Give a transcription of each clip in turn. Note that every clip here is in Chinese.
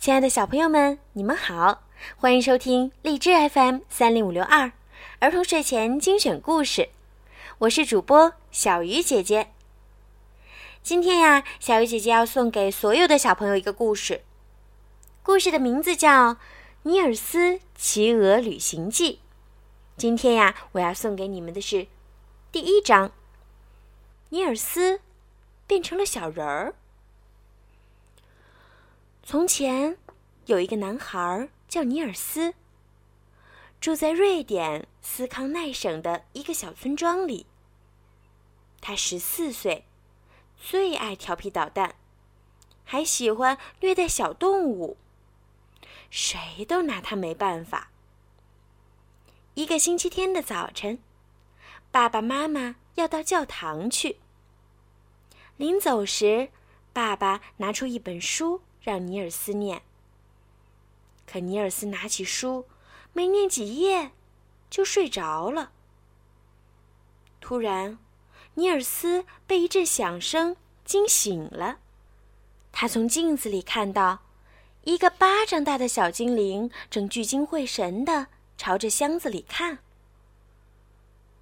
亲爱的小朋友们，你们好，欢迎收听荔枝 FM 三零五六二儿童睡前精选故事。我是主播小鱼姐姐。今天呀，小鱼姐姐要送给所有的小朋友一个故事，故事的名字叫《尼尔斯骑鹅旅行记》。今天呀，我要送给你们的是第一章：尼尔斯变成了小人儿。从前，有一个男孩叫尼尔斯，住在瑞典斯康奈省的一个小村庄里。他十四岁，最爱调皮捣蛋，还喜欢虐待小动物，谁都拿他没办法。一个星期天的早晨，爸爸妈妈要到教堂去。临走时，爸爸拿出一本书。让尼尔斯念，可尼尔斯拿起书，没念几页，就睡着了。突然，尼尔斯被一阵响声惊醒了。他从镜子里看到，一个巴掌大的小精灵正聚精会神地朝着箱子里看。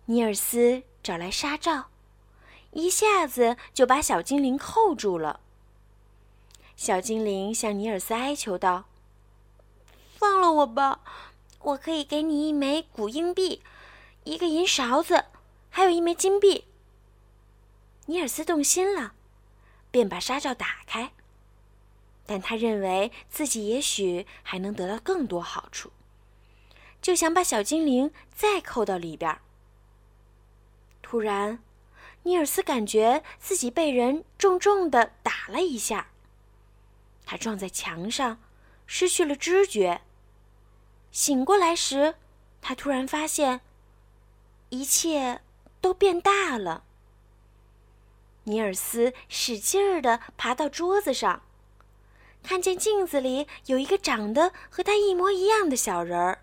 尼尔斯找来纱罩，一下子就把小精灵扣住了。小精灵向尼尔斯哀求道：“放了我吧，我可以给你一枚古硬币，一个银勺子，还有一枚金币。”尼尔斯动心了，便把纱罩打开，但他认为自己也许还能得到更多好处，就想把小精灵再扣到里边。突然，尼尔斯感觉自己被人重重的打了一下。他撞在墙上，失去了知觉。醒过来时，他突然发现，一切都变大了。尼尔斯使劲儿的爬到桌子上，看见镜子里有一个长得和他一模一样的小人儿。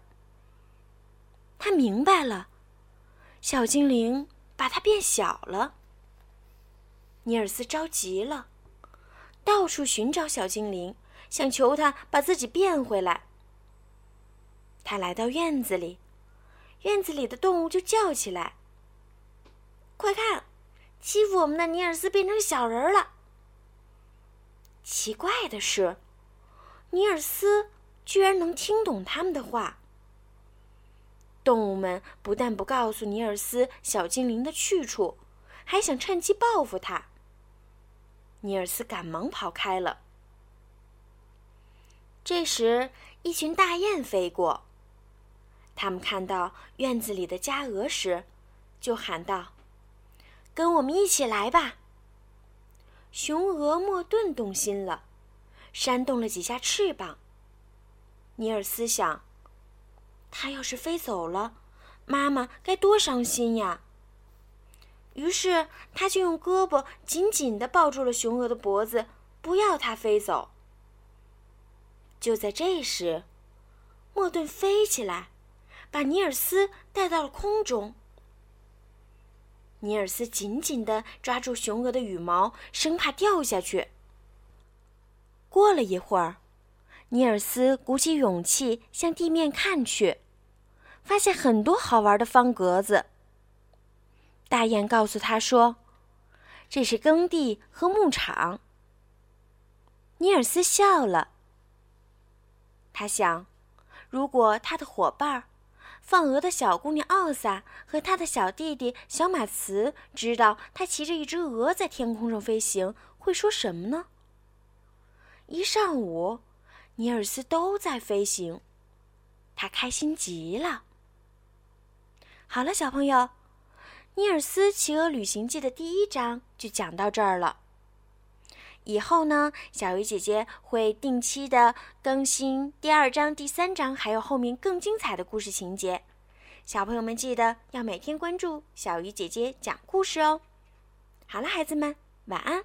他明白了，小精灵把他变小了。尼尔斯着急了。到处寻找小精灵，想求他把自己变回来。他来到院子里，院子里的动物就叫起来：“快看，欺负我们的尼尔斯变成小人了！”奇怪的是，尼尔斯居然能听懂他们的话。动物们不但不告诉尼尔斯小精灵的去处，还想趁机报复他。尼尔斯赶忙跑开了。这时，一群大雁飞过。他们看到院子里的家鹅时，就喊道：“跟我们一起来吧！”雄鹅莫顿动心了，扇动了几下翅膀。尼尔斯想：“它要是飞走了，妈妈该多伤心呀！”于是，他就用胳膊紧紧地抱住了雄鹅的脖子，不要它飞走。就在这时，莫顿飞起来，把尼尔斯带到了空中。尼尔斯紧紧地抓住雄鹅的羽毛，生怕掉下去。过了一会儿，尼尔斯鼓起勇气向地面看去，发现很多好玩的方格子。大雁告诉他说：“这是耕地和牧场。”尼尔斯笑了。他想，如果他的伙伴放鹅的小姑娘奥萨和他的小弟弟小马茨知道他骑着一只鹅在天空上飞行，会说什么呢？一上午，尼尔斯都在飞行，他开心极了。好了，小朋友。《尼尔斯骑鹅旅行记》的第一章就讲到这儿了。以后呢，小鱼姐姐会定期的更新第二章、第三章，还有后面更精彩的故事情节。小朋友们记得要每天关注小鱼姐姐讲故事哦。好了，孩子们，晚安。